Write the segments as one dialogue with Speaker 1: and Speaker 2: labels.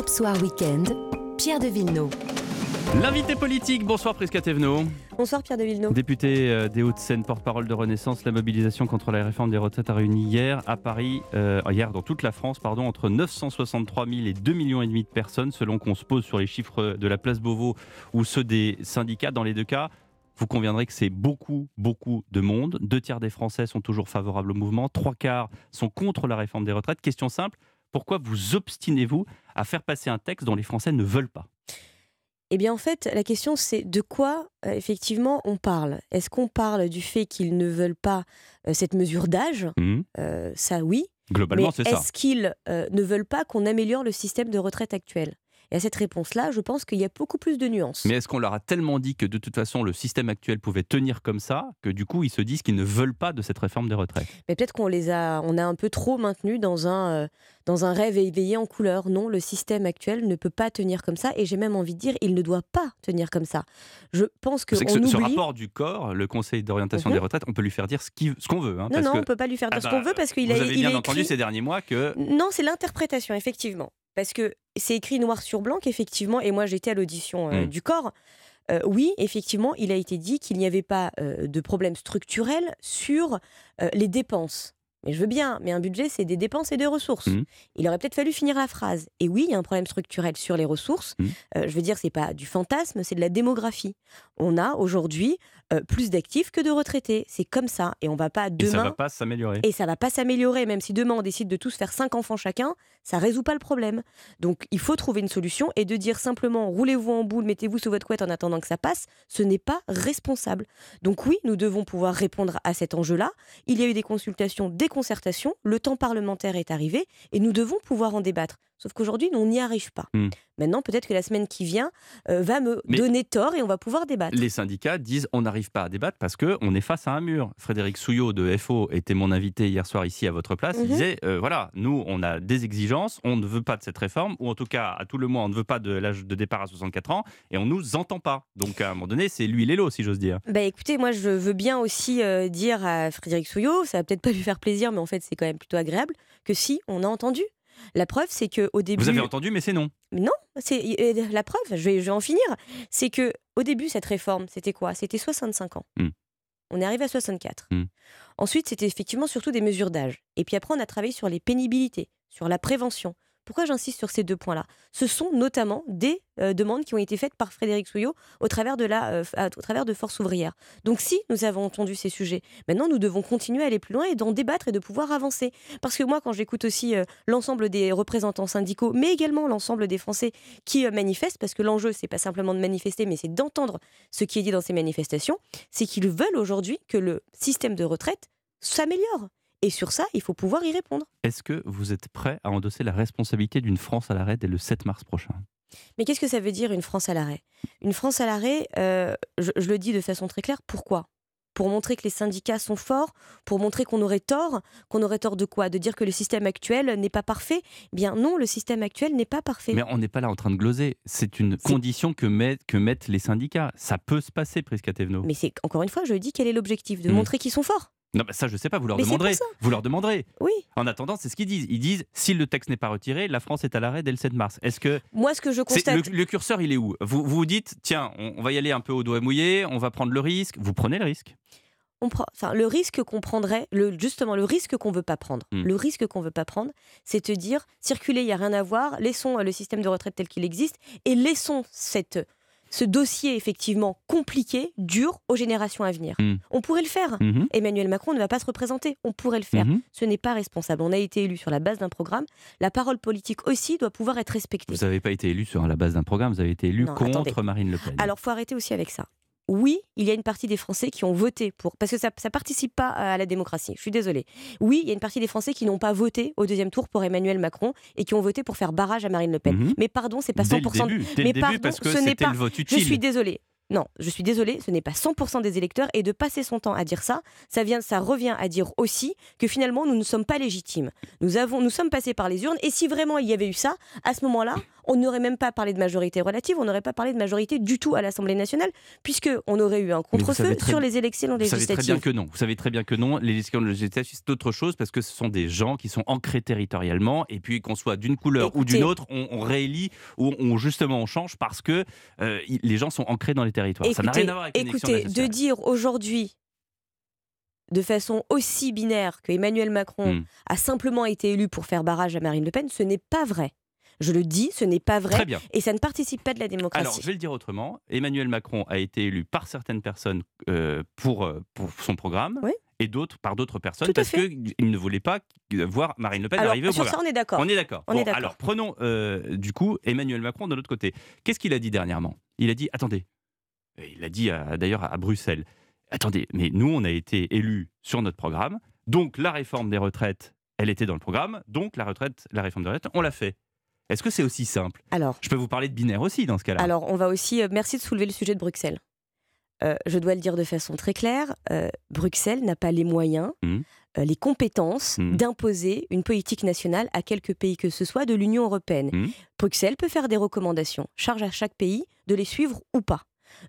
Speaker 1: Europe Soir Weekend, Pierre de Villeneuve.
Speaker 2: L'invité politique, bonsoir Prisca Thévenot.
Speaker 3: Bonsoir Pierre de Villeneuve.
Speaker 2: Député euh, des Hauts-de-Seine, porte-parole de Renaissance, la mobilisation contre la réforme des retraites a réuni hier à Paris, euh, hier dans toute la France, pardon, entre 963 000 et 2 millions et demi de personnes, selon qu'on se pose sur les chiffres de la place Beauvau ou ceux des syndicats. Dans les deux cas, vous conviendrez que c'est beaucoup, beaucoup de monde. Deux tiers des Français sont toujours favorables au mouvement, trois quarts sont contre la réforme des retraites. Question simple, pourquoi vous obstinez-vous à faire passer un texte dont les Français ne veulent pas?
Speaker 3: Eh bien, en fait, la question, c'est de quoi, euh, effectivement, on parle? Est-ce qu'on parle du fait qu'ils ne veulent pas euh, cette mesure d'âge?
Speaker 2: Mmh.
Speaker 3: Euh, Ça, oui.
Speaker 2: Globalement, c'est ça.
Speaker 3: est-ce qu'ils ne veulent pas qu'on améliore le système de retraite actuel? Et à cette réponse-là, je pense qu'il y a beaucoup plus de nuances.
Speaker 2: Mais est-ce qu'on leur a tellement dit que de toute façon le système actuel pouvait tenir comme ça que du coup ils se disent qu'ils ne veulent pas de cette réforme des retraites?
Speaker 3: Mais peut-être qu'on les a, on a un peu trop maintenus dans un, euh, dans un rêve éveillé en couleur. Non, le système actuel ne peut pas tenir comme ça, et j'ai même envie de dire, il ne doit pas tenir comme ça. Je pense que
Speaker 2: C'est que
Speaker 3: on
Speaker 2: ce, rapport du corps, le Conseil d'orientation
Speaker 3: Mhm.
Speaker 2: des retraites, on peut lui faire dire ce qu'on veut. hein,
Speaker 3: non,
Speaker 2: parce
Speaker 3: non,
Speaker 2: que-
Speaker 3: on peut pas lui faire dire
Speaker 2: Ah
Speaker 3: ce
Speaker 2: bah,
Speaker 3: qu'on veut parce qu'il
Speaker 2: vous
Speaker 3: a,
Speaker 2: avez
Speaker 3: il
Speaker 2: bien entendu
Speaker 3: écrit-
Speaker 2: ces derniers mois que
Speaker 3: Non, c'est l'interprétation, effectivement. Parce que c'est écrit noir sur blanc qu'effectivement, et moi j'étais à l'audition euh,
Speaker 2: Mm.
Speaker 3: du corps, euh, oui, effectivement, il a été dit qu'il n'y avait pas euh, de problème structurel sur les dépenses. Mais je veux bien, mais un budget, c'est des dépenses et des ressources.
Speaker 2: Mm.
Speaker 3: Il aurait peut-être fallu finir la phrase. Et oui, il y a un problème structurel sur les ressources.
Speaker 2: Mm.
Speaker 3: Euh, je veux dire, c'est pas du fantasme, c'est de la démographie. On a aujourd'hui euh, plus d'actifs que de retraités. C'est comme ça. Et on va pas
Speaker 2: et
Speaker 3: demain.
Speaker 2: ça va pas s'améliorer.
Speaker 3: Et ça va pas s'améliorer, même si demain on décide de tous faire cinq enfants chacun, ça résout pas le problème. Donc il faut trouver une solution et de dire simplement roulez-vous en boule, mettez-vous sous votre couette en attendant que ça passe, ce n'est pas responsable. Donc oui, nous devons pouvoir répondre à cet enjeu-là. Il y a eu des consultations, des concertations, le temps parlementaire est arrivé et nous devons pouvoir en débattre. Sauf qu'aujourd'hui, on n'y arrive pas.
Speaker 2: Hmm.
Speaker 3: Maintenant, peut-être que la semaine qui vient euh, va me
Speaker 2: Mais-
Speaker 3: donner tort et on va pouvoir débattre.
Speaker 2: Les syndicats disent on n'arrive pas à débattre parce qu'on est face à un mur. Frédéric Souillot de FO était mon invité hier soir ici à votre place. Il
Speaker 3: Mhm.
Speaker 2: disait euh, voilà, nous on a des exigences, on ne veut pas de cette réforme, ou en tout cas à tout le moins on ne veut pas de l'âge de départ à 64 ans, et on nous entend pas. Donc à un moment donné, c'est lui l'élo si j'ose dire.
Speaker 3: Bah écoutez, moi je veux bien aussi euh, dire à Frédéric Souillot, ça va peut-être pas lui faire plaisir, mais en fait c'est quand même plutôt agréable, que si on a entendu. La preuve, c'est que au début,
Speaker 2: Vous avez entendu, mais c'est non.
Speaker 3: c'est euh, la preuve. Je vais, je vais en finir. C'est que au début cette réforme, c'était quoi? C'était 65 ans.
Speaker 2: Hmm.
Speaker 3: On est arrivé à 64.
Speaker 2: Hmm.
Speaker 3: Ensuite, c'était effectivement surtout des mesures d'âge. Et puis après, on a travaillé sur les pénibilités, sur la prévention. Pourquoi j'insiste sur ces deux points-là? Ce sont notamment des euh, demandes qui ont été faites par Frédéric Souillot au travers de la, euh, Force ouvrière. Donc si nous avons entendu ces sujets, maintenant nous devons continuer à aller plus loin et d'en débattre et de pouvoir avancer. Parce que moi, quand j'écoute aussi euh, l'ensemble des représentants syndicaux, mais également l'ensemble des Français qui manifestent, parce que l'enjeu c'est pas simplement de manifester, mais c'est d'entendre ce qui est dit dans ces manifestations, c'est qu'ils veulent aujourd'hui que le système de retraite s'améliore. Et sur ça, il faut pouvoir y répondre.
Speaker 2: Est-ce que vous êtes prêt à endosser la responsabilité d'une France à l'arrêt dès le 7 mars prochain?
Speaker 3: Mais qu'est-ce que ça veut dire une France à l'arrêt? Une France à l'arrêt, euh, je, je le dis de façon très claire, pourquoi? Pour montrer que les syndicats sont forts, pour montrer qu'on aurait tort, qu'on aurait tort de quoi? De dire que le système actuel n'est pas parfait? Eh bien non, le système actuel n'est pas parfait.
Speaker 2: Mais on n'est pas là en train de gloser. C'est une condition que, met- que mettent les syndicats. Ça peut se passer, Prisca Thévenot.
Speaker 3: Mais c'est encore une fois, je dis quel est l'objectif? De
Speaker 2: Hmm.
Speaker 3: montrer qu'ils sont forts.
Speaker 2: Non, bah ça, je sais pas, vous leur
Speaker 3: Mais
Speaker 2: demanderez. Vous leur demanderez.
Speaker 3: Oui.
Speaker 2: En attendant, c'est ce qu'ils disent. Ils disent si le texte n'est pas retiré, la France est à l'arrêt dès le 7 mars. Est-ce que
Speaker 3: Moi, ce que je constate,
Speaker 2: le, le curseur, il est où? Vous, vous dites tiens, on, on va y aller un peu au doigt mouillé, on va prendre le risque. Vous prenez le risque.
Speaker 3: on prend, enfin, le risque qu'on prendrait, le, justement, le risque qu'on veut pas prendre,
Speaker 2: Hmm.
Speaker 3: le risque qu'on veut pas prendre, c'est de dire circuler, il y a rien à voir, laissons euh, le système de retraite tel qu'il existe et laissons cette ce dossier effectivement compliqué, dur aux générations à venir.
Speaker 2: Hmm.
Speaker 3: On pourrait le faire.
Speaker 2: Mhm.
Speaker 3: Emmanuel Macron ne va pas se représenter. On pourrait le faire.
Speaker 2: Mhm.
Speaker 3: Ce n'est pas responsable. On a été élu sur la base d'un programme. La parole politique aussi doit pouvoir être respectée.
Speaker 2: Vous n'avez pas été élu sur la base d'un programme, vous avez été élu
Speaker 3: Non,
Speaker 2: contre
Speaker 3: attendez.
Speaker 2: Marine Le Pen.
Speaker 3: Alors, faut arrêter aussi avec ça. Oui, il y a une partie des Français qui ont voté pour. Parce que ça ne participe pas à la démocratie. Je suis désolée. Oui, il y a une partie des Français qui n'ont pas voté au deuxième tour pour Emmanuel Macron et qui ont voté pour faire barrage à Marine Le Pen.
Speaker 2: Mhm.
Speaker 3: Mais pardon, c'est pas
Speaker 2: dès
Speaker 3: 100%.
Speaker 2: le début, dès
Speaker 3: mais
Speaker 2: le début
Speaker 3: pardon,
Speaker 2: parce que
Speaker 3: ce n'est pas-
Speaker 2: le vote
Speaker 3: Je suis désolée. Non, je suis désolée, ce n'est pas 100% des électeurs et de passer son temps à dire ça, ça vient, ça revient à dire aussi que finalement nous ne sommes pas légitimes. Nous avons, nous sommes passés par les urnes et si vraiment il y avait eu ça, à ce moment-là, on n'aurait même pas parlé de majorité relative, on n'aurait pas parlé de majorité du tout à l'Assemblée nationale, puisqu'on aurait eu un contre-feu sur les élections législatives.
Speaker 2: Vous savez très bien que non. Vous savez très bien que non. Les élections législatives, c'est autre chose parce que ce sont des gens qui sont ancrés territorialement et puis qu'on soit d'une couleur ou d'une autre, on, on, réélit ou on, justement on change parce que euh, les gens sont ancrés dans les territoires.
Speaker 3: Ça
Speaker 2: n'a rien à voir avec
Speaker 3: Écoutez, de dire aujourd'hui de façon aussi binaire que Emmanuel Macron hmm. a simplement été élu pour faire barrage à Marine Le Pen, ce n'est pas vrai. Je le dis, ce n'est pas vrai. Et ça ne participe pas de la démocratie.
Speaker 2: Alors, je vais le dire autrement. Emmanuel Macron a été élu par certaines personnes euh, pour, euh, pour son programme. Et d'autres par d'autres personnes parce qu'il ne voulait pas voir Marine Le Pen arriver au
Speaker 3: sur
Speaker 2: Ça,
Speaker 3: on est d'accord.
Speaker 2: On est d'accord. alors prenons euh, du coup Emmanuel Macron de l'autre côté. Qu'est-ce qu'il a dit dernièrement? Il a dit attendez. Il a dit d'ailleurs à Bruxelles attendez, mais nous, on a été élus sur notre programme, donc la réforme des retraites, elle était dans le programme, donc la retraite, la réforme des retraites, on l'a fait. Est-ce que c'est aussi simple?
Speaker 3: Alors,
Speaker 2: je peux vous parler de binaire aussi dans ce cas-là.
Speaker 3: Alors, on va aussi. Euh, merci de soulever le sujet de Bruxelles. Euh, je dois le dire de façon très claire. Euh, Bruxelles n'a pas les moyens, mmh. les compétences mmh. d'imposer une politique nationale à quelque pays que ce soit de l'Union européenne. Mmh. Bruxelles peut faire des recommandations. Charge à chaque pays de les suivre ou pas.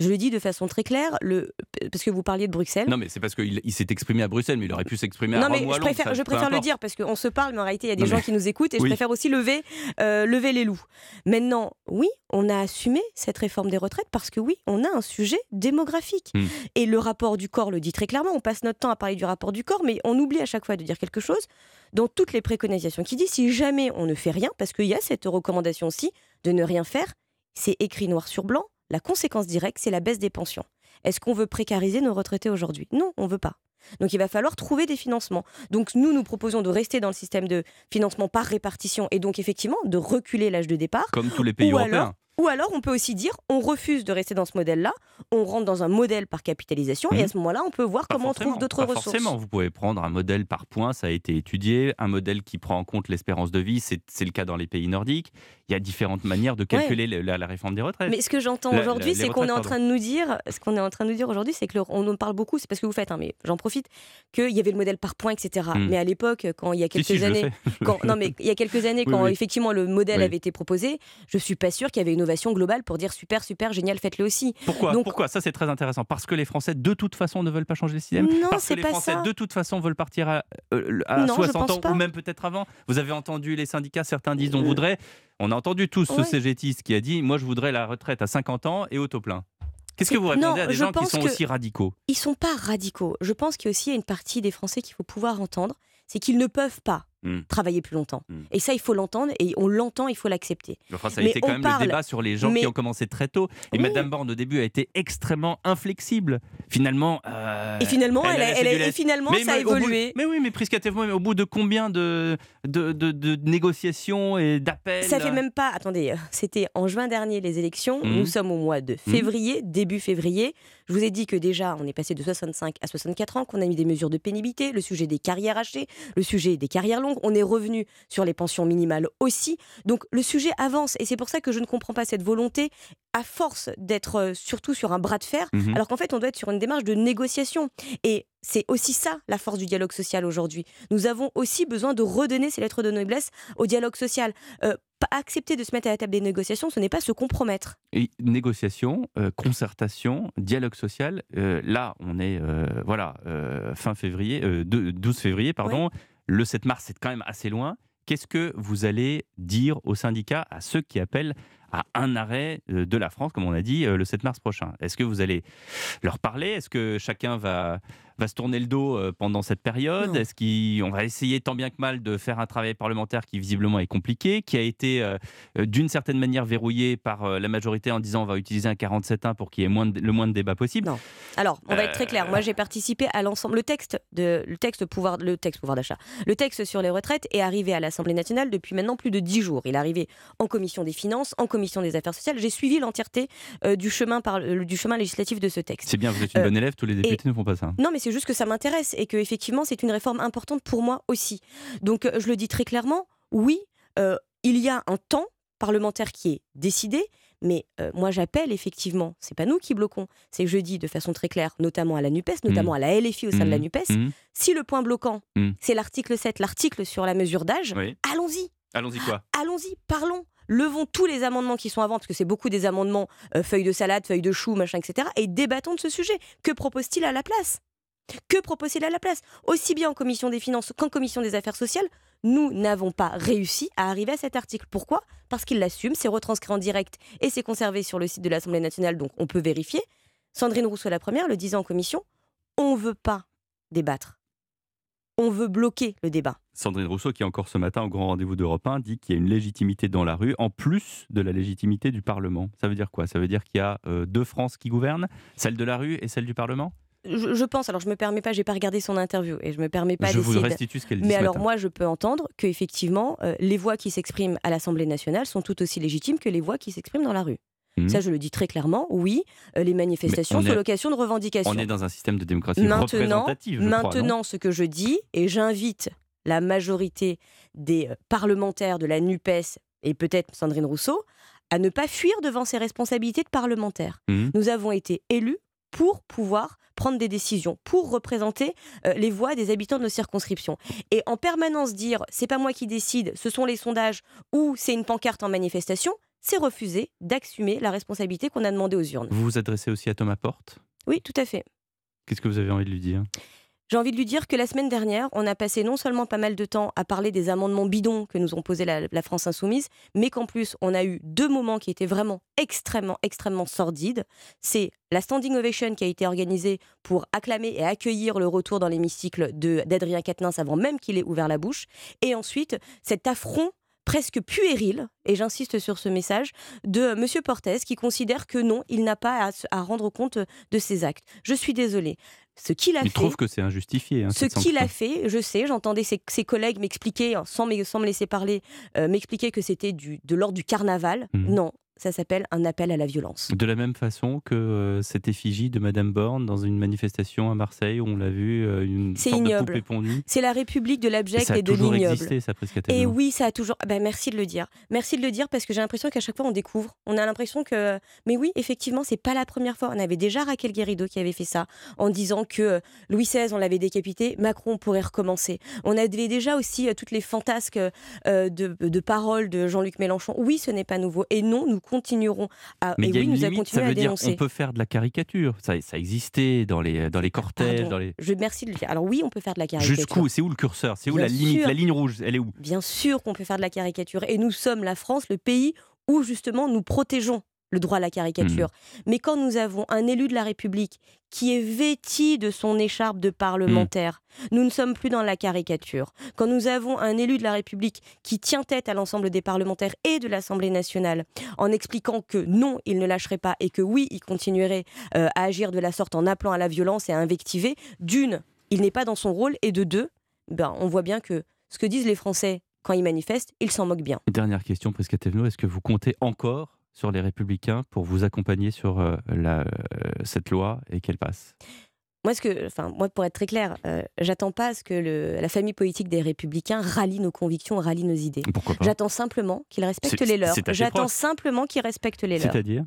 Speaker 3: Je le dis de façon très claire, le... parce que vous parliez de Bruxelles.
Speaker 2: Non, mais c'est parce qu'il il, s'est exprimé à Bruxelles, mais il aurait pu s'exprimer à
Speaker 3: Non,
Speaker 2: mais
Speaker 3: je préfère, je préfère le dire parce qu'on se parle, mais en réalité, il y a des gens qui nous écoutent et je préfère aussi lever, euh, lever les loups. Maintenant, oui, on a assumé cette réforme des retraites parce que oui, on a un sujet démographique. Hmm. Et le rapport du corps le dit très clairement. On passe notre temps à parler du rapport du corps, mais on oublie à chaque fois de dire quelque chose dans toutes les préconisations qui dit si jamais on ne fait rien, parce qu'il y a cette recommandation aussi de ne rien faire, c'est écrit noir sur blanc la conséquence directe, c'est la baisse des pensions. Est-ce qu'on veut précariser nos retraités aujourd'hui? Non, on ne veut pas. Donc il va falloir trouver des financements. Donc nous, nous proposons de rester dans le système de financement par répartition et donc effectivement de reculer l'âge de départ.
Speaker 2: Comme tous les pays européens.
Speaker 3: Ou alors, on peut aussi dire, on refuse de rester dans ce modèle-là, on rentre dans un modèle par capitalisation, et à mhm. ce moment-là, on peut voir comment on trouve d'autres ressources.
Speaker 2: Forcément, vous pouvez prendre un modèle par point, ça a été étudié, un modèle qui prend en compte l'espérance de vie, c'est le cas dans les pays nordiques. Il y a différentes manières de calculer la, réforme des retraites.
Speaker 3: Mais ce que j'entends aujourd'hui, c'est qu'on est en train de nous dire, ce qu'on est en train de nous dire aujourd'hui, c'est que on nous parle beaucoup, c'est parce que vous faites, hein, mais j'en profite, qu'il y avait le modèle par point, etc. Hmm. Mais à l'époque, quand il y a quelques années, quand, non mais il y a quelques années, quand effectivement le modèle avait été proposé, je suis pas sûr qu'il y avait une globale pour dire super, super, génial, faites-le aussi.
Speaker 2: Pourquoi Pourquoi Ça, c'est très intéressant. Parce que les Français, de toute façon, ne veulent pas changer le système
Speaker 3: Non,
Speaker 2: Parce que les Français, de toute façon, veulent partir à, 60 euh, ans ou même peut-être avant. Vous avez entendu les syndicats, certains disent on euh. voudrait. On a entendu tous ce CGTiste qui a dit moi, je voudrais la retraite à 50 ans et auto plein. Qu'est-ce que vous répondez à des gens qui sont aussi radicaux?
Speaker 3: Ils sont pas radicaux. Je pense qu'il y a aussi une partie des Français qu'il faut pouvoir entendre, c'est qu'ils ne peuvent pas Hmm. travailler plus longtemps. Hmm. Et ça, il faut l'entendre, et on l'entend, il faut l'accepter.
Speaker 2: Enfin, ça a été quand même le débat sur les gens qui ont commencé très tôt. Et Madame Borne, au début, a été extrêmement inflexible. Finalement.
Speaker 3: Euh, et finalement, elle, finalement ça a évolué.
Speaker 2: mais oui, mais Prisca mais au bout de combien de, de, de, négociations et d'appels
Speaker 3: Ça fait même pas. Attendez, euh, c'était en juin dernier les élections. Hmm. Nous sommes au mois de février, début février. Je vous ai dit que déjà, on est passé de 65 à 64 ans, qu'on a mis des mesures de pénibilité, le sujet des carrières hachées, le sujet des carrières longues. On est revenu sur les pensions minimales aussi. Donc le sujet avance et c'est pour ça que je ne comprends pas cette volonté à force d'être euh, surtout sur un bras de fer, mhm. alors qu'en fait on doit être sur une démarche de négociation. Et c'est aussi ça la force du dialogue social aujourd'hui. Nous avons aussi besoin de redonner ces lettres de noblesse au dialogue social. Euh, accepter de se mettre à la table des négociations, ce n'est pas se compromettre.
Speaker 2: Et négociation, euh, concertation, dialogue social. là, on est voilà fin février, 12 février, pardon. Le 7 mars, c'est quand même assez loin. Qu'est-ce que vous allez dire aux syndicats, à ceux qui appellent à un arrêt euh, de la France, comme on a dit, euh, le 7 mars prochain? Est-ce que vous allez leur parler? Est-ce que chacun va, va se tourner le dos euh, pendant cette période? Est-ce qu'on va essayer tant bien que mal de faire un travail parlementaire qui visiblement est compliqué, qui a été d'une certaine manière verrouillé par la majorité en disant on va utiliser un 47.1 pour qu'il y ait moins le moins de débats possible?
Speaker 3: Non. Alors, on va être très clair. Moi, j'ai participé à l'ensemble. Le texte de le texte pouvoir le texte pouvoir d'achat, le texte sur les retraites est arrivé à l'Assemblée nationale depuis maintenant plus de dix jours. Il est arrivé en commission des finances, en commission des affaires sociales, j'ai suivi l'entièreté euh, du, chemin par, du chemin législatif de ce texte.
Speaker 2: C'est bien, vous êtes une bonne euh, élève, tous les députés ne font pas ça.
Speaker 3: Non, mais c'est juste que ça m'intéresse et que effectivement c'est une réforme importante pour moi aussi. Donc euh, je le dis très clairement, oui, il y a un temps parlementaire qui est décidé, mais moi, j'appelle effectivement, c'est pas nous qui bloquons, c'est que je dis de façon très claire, notamment à la NUPES, notamment mmh. à la LFI au sein de la mmh. NUPES, mmh. si le point bloquant, c'est l'article 7, l'article sur la mesure d'âge, allons-y.
Speaker 2: Allons-y quoi
Speaker 3: Allons-y, parlons levons tous les amendements qui sont avant, parce que c'est beaucoup des amendements euh, feuilles de salade, feuilles de chou, machin, etc. Et débattons de ce sujet. Que propose-t-il à la place? Que propose-t-il à la place? Aussi bien en commission des finances qu'en commission des affaires sociales, nous n'avons pas réussi à arriver à cet article. Pourquoi? Parce qu'il l'assume, c'est retranscrit en direct et c'est conservé sur le site de l'Assemblée nationale, donc on peut vérifier. Sandrine Rousseau, la première, le disait en commission, on ne veut pas débattre. On veut bloquer le débat.
Speaker 2: Sandrine Rousseau, qui encore ce matin au grand rendez-vous d'Europe 1, dit qu'il y a une légitimité dans la rue, en plus de la légitimité du Parlement. Ça veut dire quoi? Ça veut dire qu'il y a euh, deux France qui gouvernent, celle de la rue et celle du Parlement?
Speaker 3: Je, je, pense, alors je me permets pas, j'ai pas regardé son interview et je me permets pas
Speaker 2: Je vous restitue ce qu'elle dit.
Speaker 3: Mais
Speaker 2: ce
Speaker 3: alors
Speaker 2: matin.
Speaker 3: moi, je peux entendre qu'effectivement, euh, les voix qui s'expriment à l'Assemblée nationale sont tout aussi légitimes que les voix qui s'expriment dans la rue.
Speaker 2: Mmh.
Speaker 3: Ça, je le dis très clairement. Oui, euh, les manifestations
Speaker 2: on
Speaker 3: sont l'occasion de revendications.
Speaker 2: On est dans un système de démocratie
Speaker 3: Maintenant,
Speaker 2: représentative. je
Speaker 3: Maintenant, ce que je dis, et j'invite la majorité des euh, parlementaires de la NUPES et peut-être Sandrine Rousseau à ne pas fuir devant ses responsabilités de parlementaire.
Speaker 2: Mhm.
Speaker 3: Nous avons été élus pour pouvoir prendre des décisions, pour représenter euh, les voix des habitants de nos circonscriptions. Et en permanence dire c'est pas moi qui décide, ce sont les sondages ou c'est une pancarte en manifestation, c'est refuser d'assumer la responsabilité qu'on a demandé aux urnes.
Speaker 2: Vous vous adressez aussi à Thomas Porte?
Speaker 3: Oui, tout à fait.
Speaker 2: Qu'est-ce que vous avez envie de lui dire?
Speaker 3: J'ai envie de lui dire que la semaine dernière, on a passé non seulement pas mal de temps à parler des amendements bidons que nous ont posés la, France Insoumise, mais qu'en plus, on a eu deux moments qui étaient vraiment extrêmement, extrêmement sordides. C'est la standing ovation qui a été organisée pour acclamer et accueillir le retour dans l'hémicycle d'Adrien Quatennens avant même qu'il ait ouvert la bouche. Et ensuite, cet affront presque puéril, et j'insiste sur ce message, de M. Portes qui considère que non, il n'a pas à rendre compte de ses actes. Je suis désolée. Ce qu'il a
Speaker 2: Il
Speaker 3: fait.
Speaker 2: trouve que c'est injustifié. hein,
Speaker 3: Ce qu'il a fait, je sais, j'entendais ses, ses collègues m'expliquer, sans, me- sans me laisser parler, euh, m'expliquer que c'était de l'ordre du carnaval.
Speaker 2: Mhm.
Speaker 3: Non, ça s'appelle un appel à la violence.
Speaker 2: De la même façon que euh, cette effigie de Madame Borne dans une manifestation à Marseille où on l'a vu, euh, une sorte
Speaker 3: ignoble.
Speaker 2: de poupée.
Speaker 3: C'est la république de
Speaker 2: Et
Speaker 3: l'abject
Speaker 2: ça a
Speaker 3: de
Speaker 2: toujours
Speaker 3: l'ignoble.
Speaker 2: existé, ça, presque
Speaker 3: Et oui, ça a toujours. ah ben, merci de le dire. Merci de le dire parce que j'ai l'impression qu'à chaque fois on découvre. On a l'impression que. Mais oui, effectivement, c'est pas la première fois. On avait déjà Raquel Guérido qui avait fait ça en disant que euh, Louis XVI, on l'avait décapité, Macron pourrait recommencer. On avait déjà aussi euh, toutes les fantasques de, de paroles de Jean-Luc Mélenchon. Oui, ce n'est pas nouveau. Et non, nous continuerons à.
Speaker 2: Mais
Speaker 3: et oui, nous allons
Speaker 2: limite, ça
Speaker 3: continuer à
Speaker 2: veut dire
Speaker 3: dénoncer.
Speaker 2: on peut faire de la caricature. Ça, ça existait dans les, dans les cortèges,
Speaker 3: Pardon,
Speaker 2: dans les...
Speaker 3: Je merci de le dire. Alors oui, on peut faire de la caricature.
Speaker 2: Jusqu'où C'est où le curseur? C'est où
Speaker 3: Bien
Speaker 2: la limite. La ligne rouge, elle est où?
Speaker 3: Bien sûr qu'on peut faire de la caricature. Et nous sommes la France, le pays où justement nous protégeons le droit à la caricature.
Speaker 2: Hmm.
Speaker 3: Mais quand nous avons un élu de la République qui est vêti de son écharpe de parlementaire,
Speaker 2: Hmm.
Speaker 3: nous ne sommes plus dans la caricature. Quand nous avons un élu de la République qui tient tête à l'ensemble des parlementaires et de l'Assemblée nationale en expliquant que non, il ne lâcherait pas et que oui, il continuerait euh, à agir de la sorte en appelant à la violence et à invectiver, d'une, il n'est pas dans son rôle et de deux, ben, on voit bien que ce que disent les Français quand ils manifestent, ils s'en moquent bien.
Speaker 2: Dernière question, Prisca Thévenot. Est-ce que vous comptez encore sur les Républicains pour vous accompagner sur euh, la, euh, cette loi et qu'elle passe?
Speaker 3: Moi, ce que, enfin, moi, pour être très clair, euh, j'attends pas à ce que le- la famille politique des Républicains rallie nos convictions, rallie nos idées.
Speaker 2: Pourquoi pas?
Speaker 3: J'attends simplement qu'ils respectent les leurs. J'attends simplement qu'ils respectent les leurs.
Speaker 2: C'est-à-dire?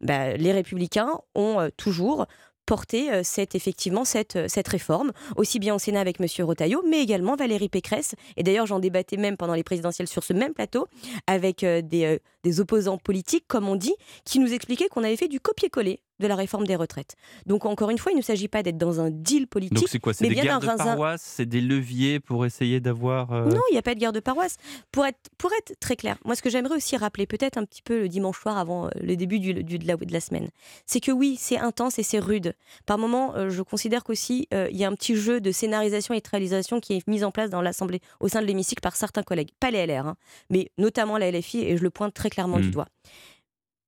Speaker 3: Bah, les Républicains ont euh, toujours porté euh, cette, effectivement cette, euh, cette réforme, aussi bien au Sénat avec M. Rotaillot, mais également Valérie Pécresse. Et d'ailleurs, j'en débattais même pendant les présidentielles sur ce même plateau avec euh, des, des opposants politiques, comme on dit, qui nous expliquaient qu'on avait fait du copier-coller de la réforme des retraites. Donc encore une fois, il ne s'agit pas d'être dans un deal politique.
Speaker 2: Donc c'est quoi? C'est des guerres de paroisse? C'est des leviers pour essayer d'avoir... euh,
Speaker 3: Non, il n'y a pas de guerre de paroisse. Pour être, pour être très clair, moi, ce que j'aimerais aussi rappeler, peut-être un petit peu le dimanche soir avant euh, le début du, du- de, la, de la semaine, c'est que oui, c'est intense et c'est rude. Par moments, euh, je considère qu'aussi, euh, il y a un petit jeu de scénarisation et de réalisation qui est mis en place dans l'Assemblée, au sein de l'hémicycle, par certains collègues. Pas les LR, hein, mais notamment la LFI, et je le pointe très clairement du
Speaker 2: Mm.
Speaker 3: doigt.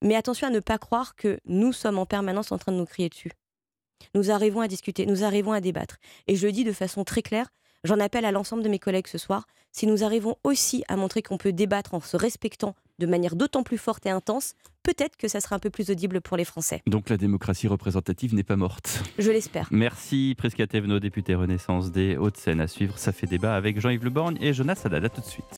Speaker 3: Mais attention à ne pas croire que nous sommes en permanence en train de nous crier dessus. Nous arrivons à discuter, nous arrivons à débattre. Et je le dis de façon très claire, j'en appelle à l'ensemble de mes collègues ce soir, si nous arrivons aussi à montrer qu'on peut débattre en se respectant de manière d'autant plus forte et intense, peut-être que ça sera un peu plus audible pour les Français.
Speaker 2: Donc la démocratie représentative n'est pas morte.
Speaker 3: Je l'espère.
Speaker 2: Merci Prisca Thévenot, député Renaissance des Hauts-de-Seine. À suivre, ça fait débat avec Jean-Yves Le Borgne et Jonas Haddad. À tout de suite.